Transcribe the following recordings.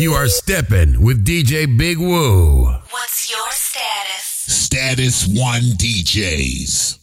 You are stepping with DJ Big Woo. What's your status? Status One DJs.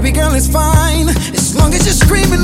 Baby girl, it's fine. As long as you're screaming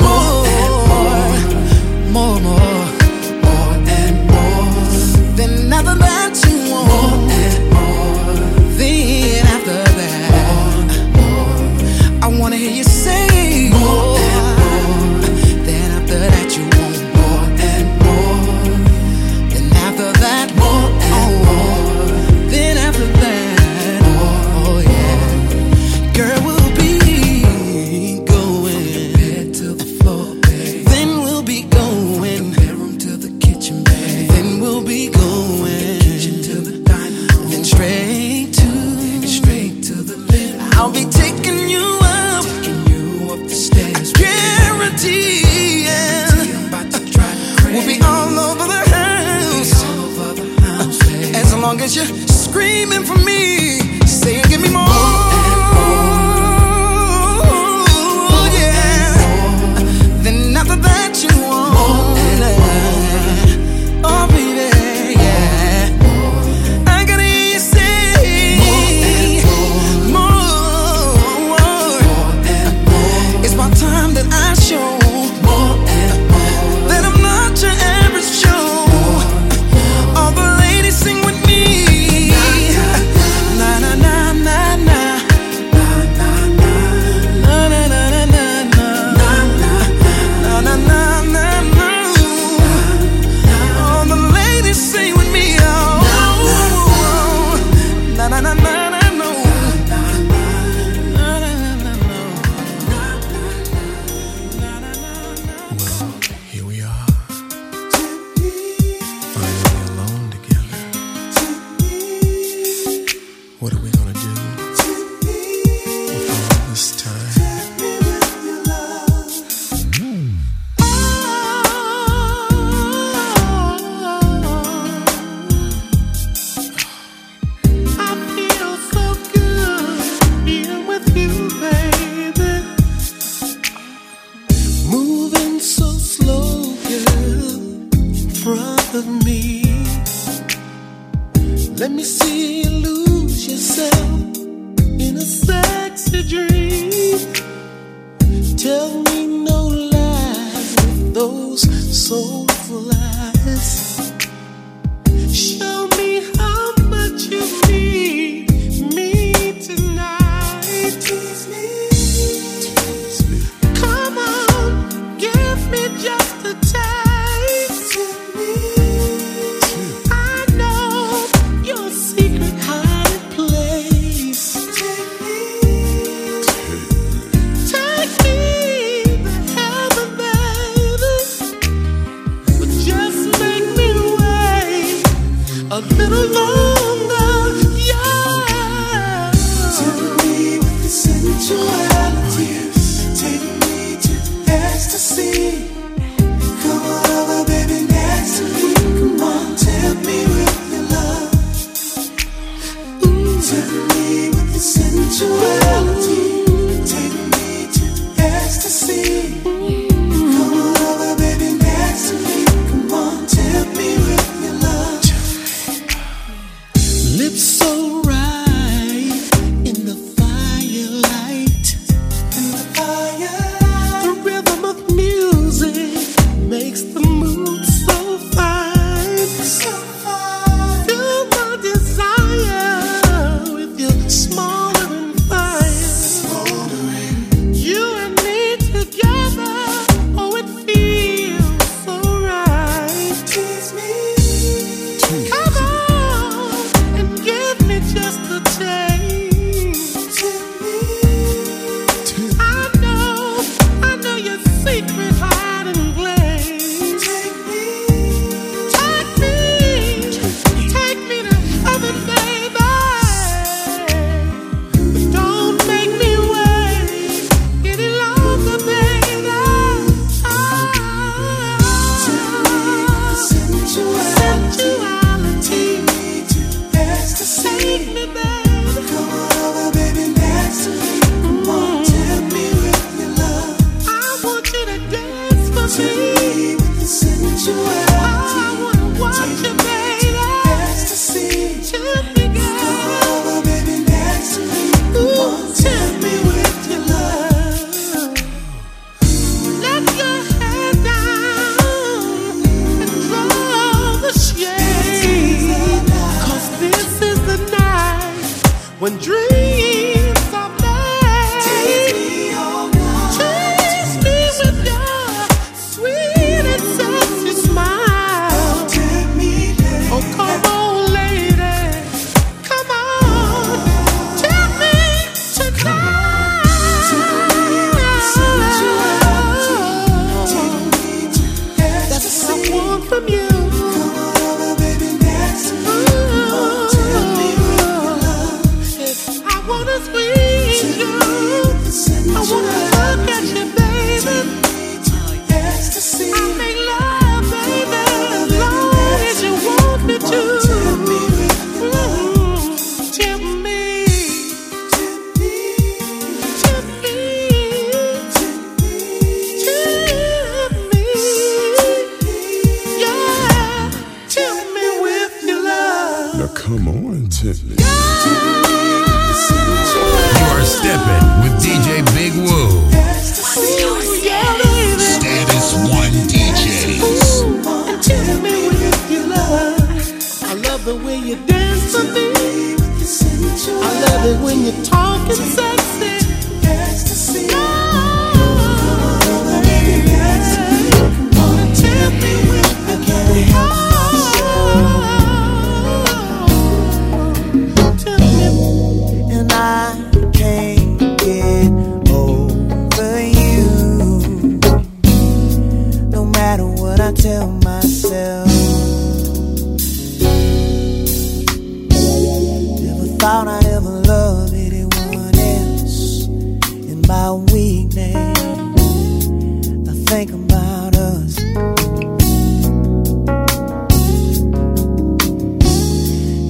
about us.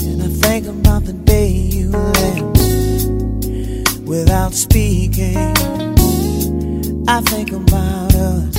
And I think about the day you left without speaking. I think about us.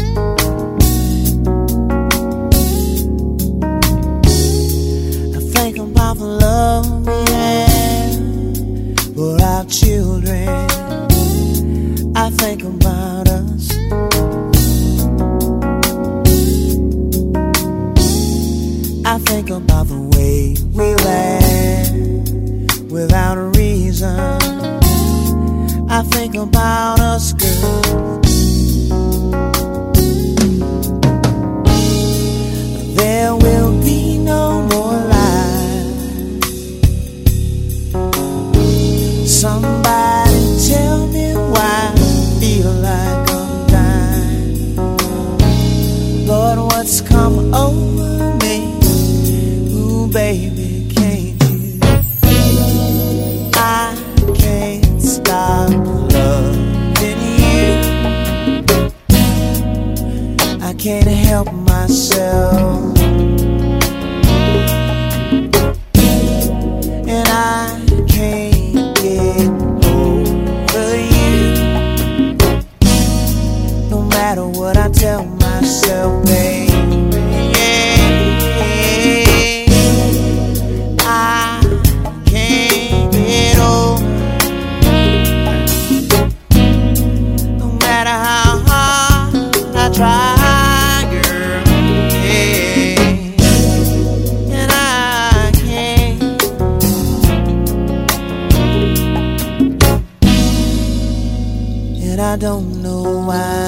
I don't know why.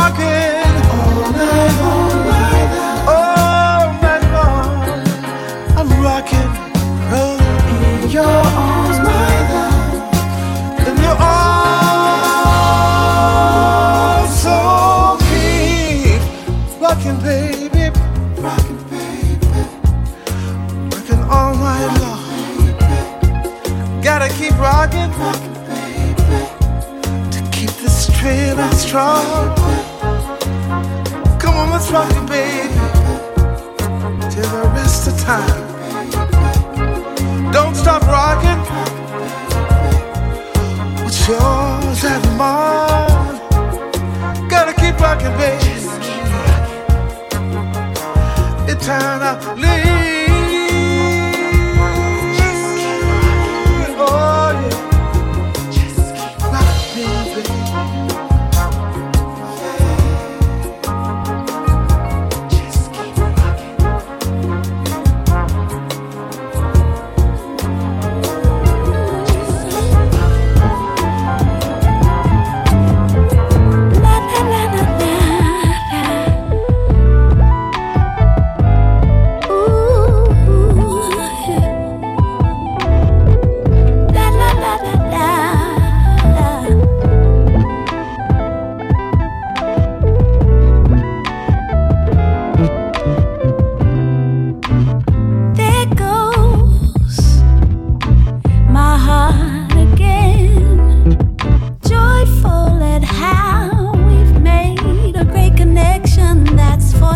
I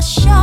Show.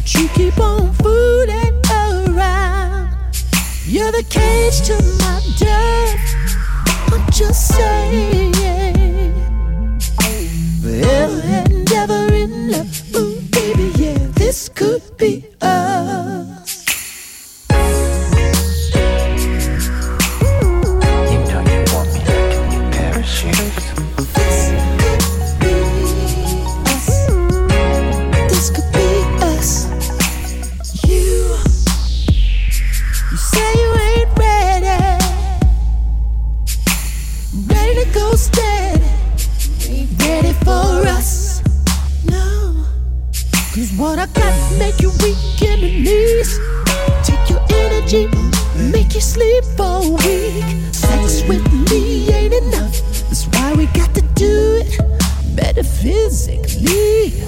but you keep on fooling around. You're the cage to my death. I'm just saying. and ever in love, ooh, baby, yeah, this could be us. sleep all week. Sex with me ain't enough. That's why we got to do it better physically.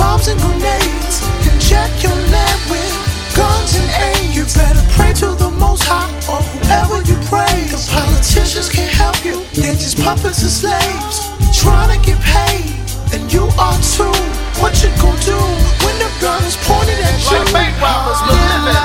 Bombs and grenades. can check your land with guns and aid. You better pray to the Most High or whoever you praise. The politicians can't help you, they're just puppets and slaves. Trying to get paid, and you are too. What you gonna do when the gun is pointed at you? Like bank robbers, living like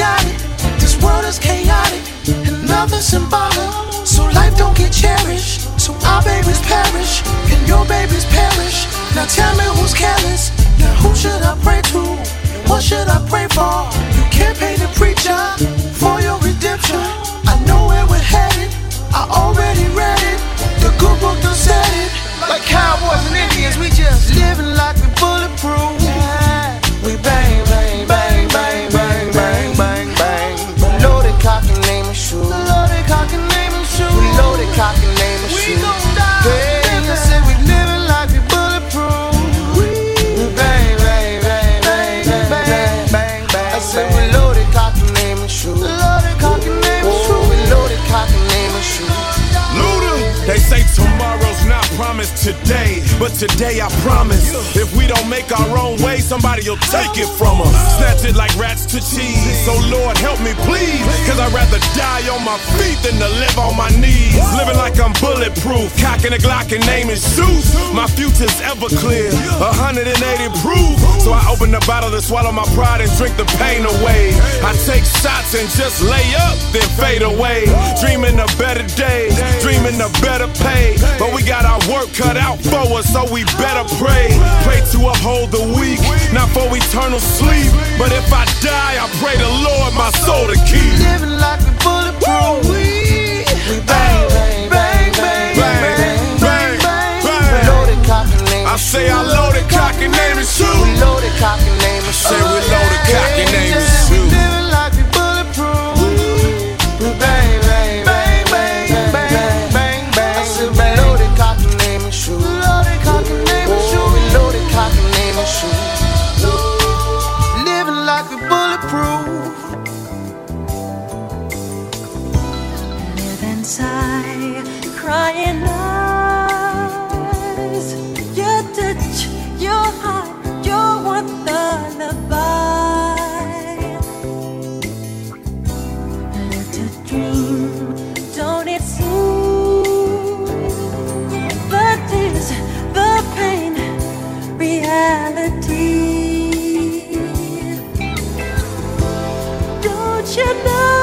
got it. This world is chaotic and nothing symbolic. So life don't get cherished. So our babies perish and your babies perish. Now tell me who's careless. Now who should I pray to? And what should I pray for? You can't pay the preacher for your redemption. I know where we're headed. I already read it. The good book done said it. Like cowboys and Indians, we just living like we bulletproof. We bang, bang, today today I promise. If we don't make our own way, somebody will take it from us. Snatch it like rats to cheese. So Lord help me please, cause I'd rather die on my feet than to live on my knees. Living like I'm bulletproof, cocking a Glock and naming shoes. My future's ever clear, 180 proof. So I open the bottle to swallow my pride and drink the pain away. I take shots and just lay up, then fade away. Dreaming of better days, dreaming of better pay. But we got our work cut out for us, so we better pray. Pray to uphold the weak, not for eternal sleep. But if I die, I pray the Lord my soul to keep. Living like we bulletproof. We, bang, bang, bang, bang, bang, bang, bang. Loaded cock and name I say I loaded cock and name and shoe. We loaded cock and name and Say we loaded cock and name and We 一切的。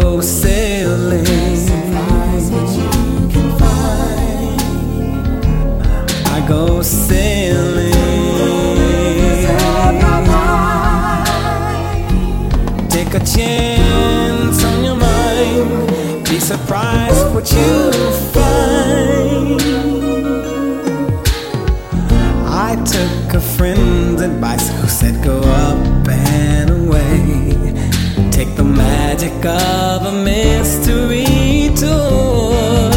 go sailing. I go sailing. Take a chance on your mind. Be surprised what you find. I took a friend's advice who said go up and away. Take the magic of a mystery tour.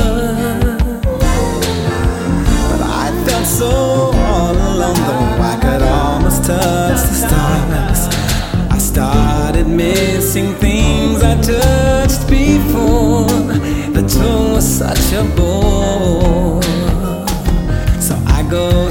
But I felt so all alone, though I could almost touch the stars. I started missing things I touched before. The tour was such a bore. So I go.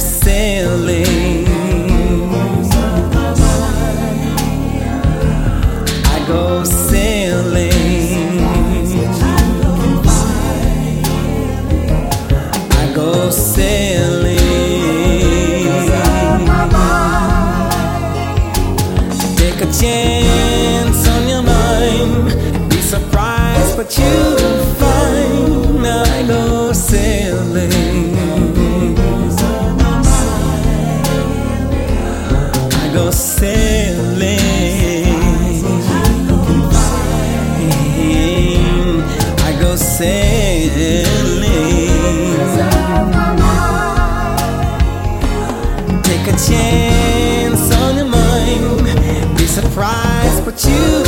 you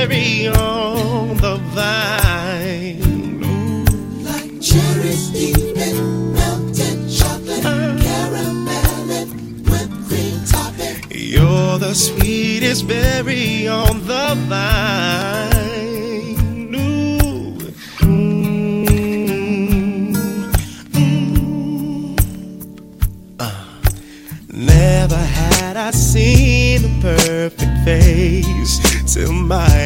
is very on the line. Ooh. Mm. Mm. Uh. Never had I seen a perfect face till my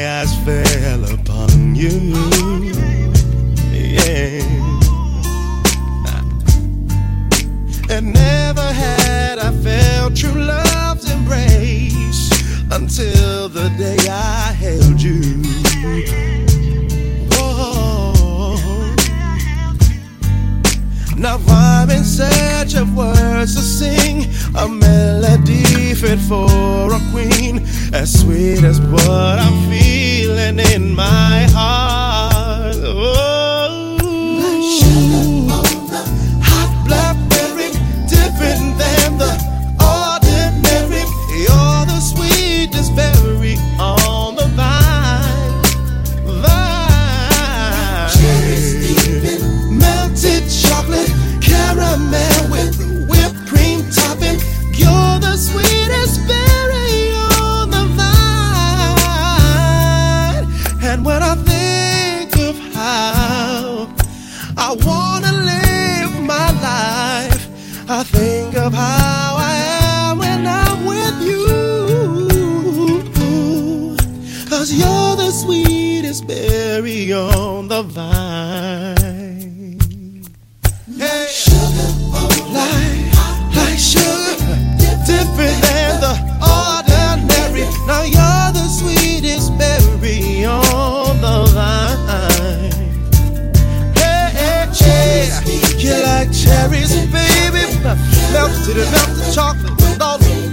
for a queen as sweet as what I'm feeling in my heart. I wanna live my life. I think of how I am when I'm with you. Cause you're the sweetest berry on the vine. Hey. Sugar, oh, like, like sugar, different than the ordinary. Now you're cherries baby, melted and melted chocolate and all the